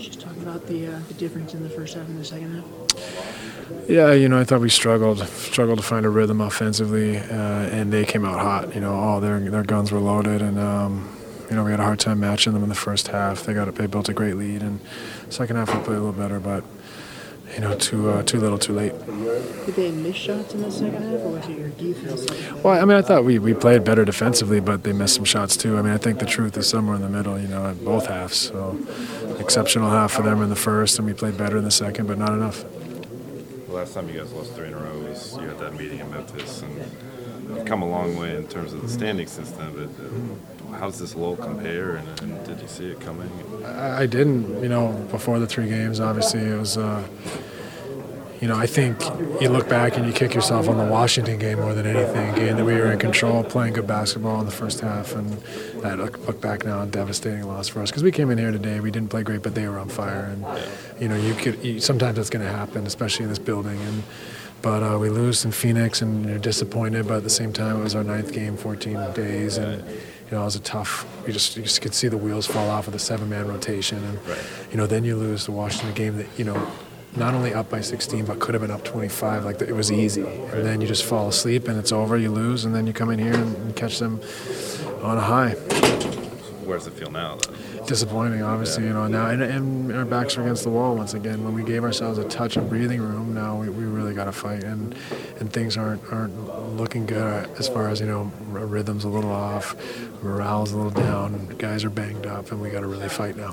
Just talk about the uh, the difference in the first half and the second half. Yeah, you know, I thought we struggled, struggled to find a rhythm offensively, uh, and they came out hot. You know, all their their guns were loaded, and um, you know we had a hard time matching them in the first half. They got they built a great lead, and second half we played a little better, but you know, too uh, too little, too late. Did they miss shots in the second half, or was it your defense? Well, I mean, I thought we, we played better defensively, but they missed some shots too. I mean, I think the truth is somewhere in the middle, you know, at both halves. So, exceptional half for them in the first, and we played better in the second, but not enough. The last time you guys lost three in a row was you had that meeting in Memphis, and you've come a long way in terms of the standings since then. But uh, how does this lull compare, and, and did you see it coming? I, I didn't, you know, before the three games. Obviously, it was. Uh, you know, I think you look back and you kick yourself on the Washington game more than anything. Game that we were in control, playing good basketball in the first half, and that look, look back now, devastating loss for us because we came in here today, we didn't play great, but they were on fire, and you know, you could you, sometimes that's going to happen, especially in this building, and. But uh, we lose in Phoenix, and you're disappointed. But at the same time, it was our ninth game, 14 days, and you know it was a tough. You just you just could see the wheels fall off of the seven-man rotation, and you know then you lose the Washington game that you know not only up by 16, but could have been up 25. Like it was easy, and then you just fall asleep and it's over. You lose, and then you come in here and, and catch them on a high. Where does it feel now? Though? Disappointing, obviously, you know. Now, and, and, our backs are against the wall once again. When we gave ourselves a touch of breathing room, now we, we really got to fight, and and things aren't aren't looking good uh, as far as you know. Rhythm's a little off, morale's a little down, guys are banged up, and we got to really fight now.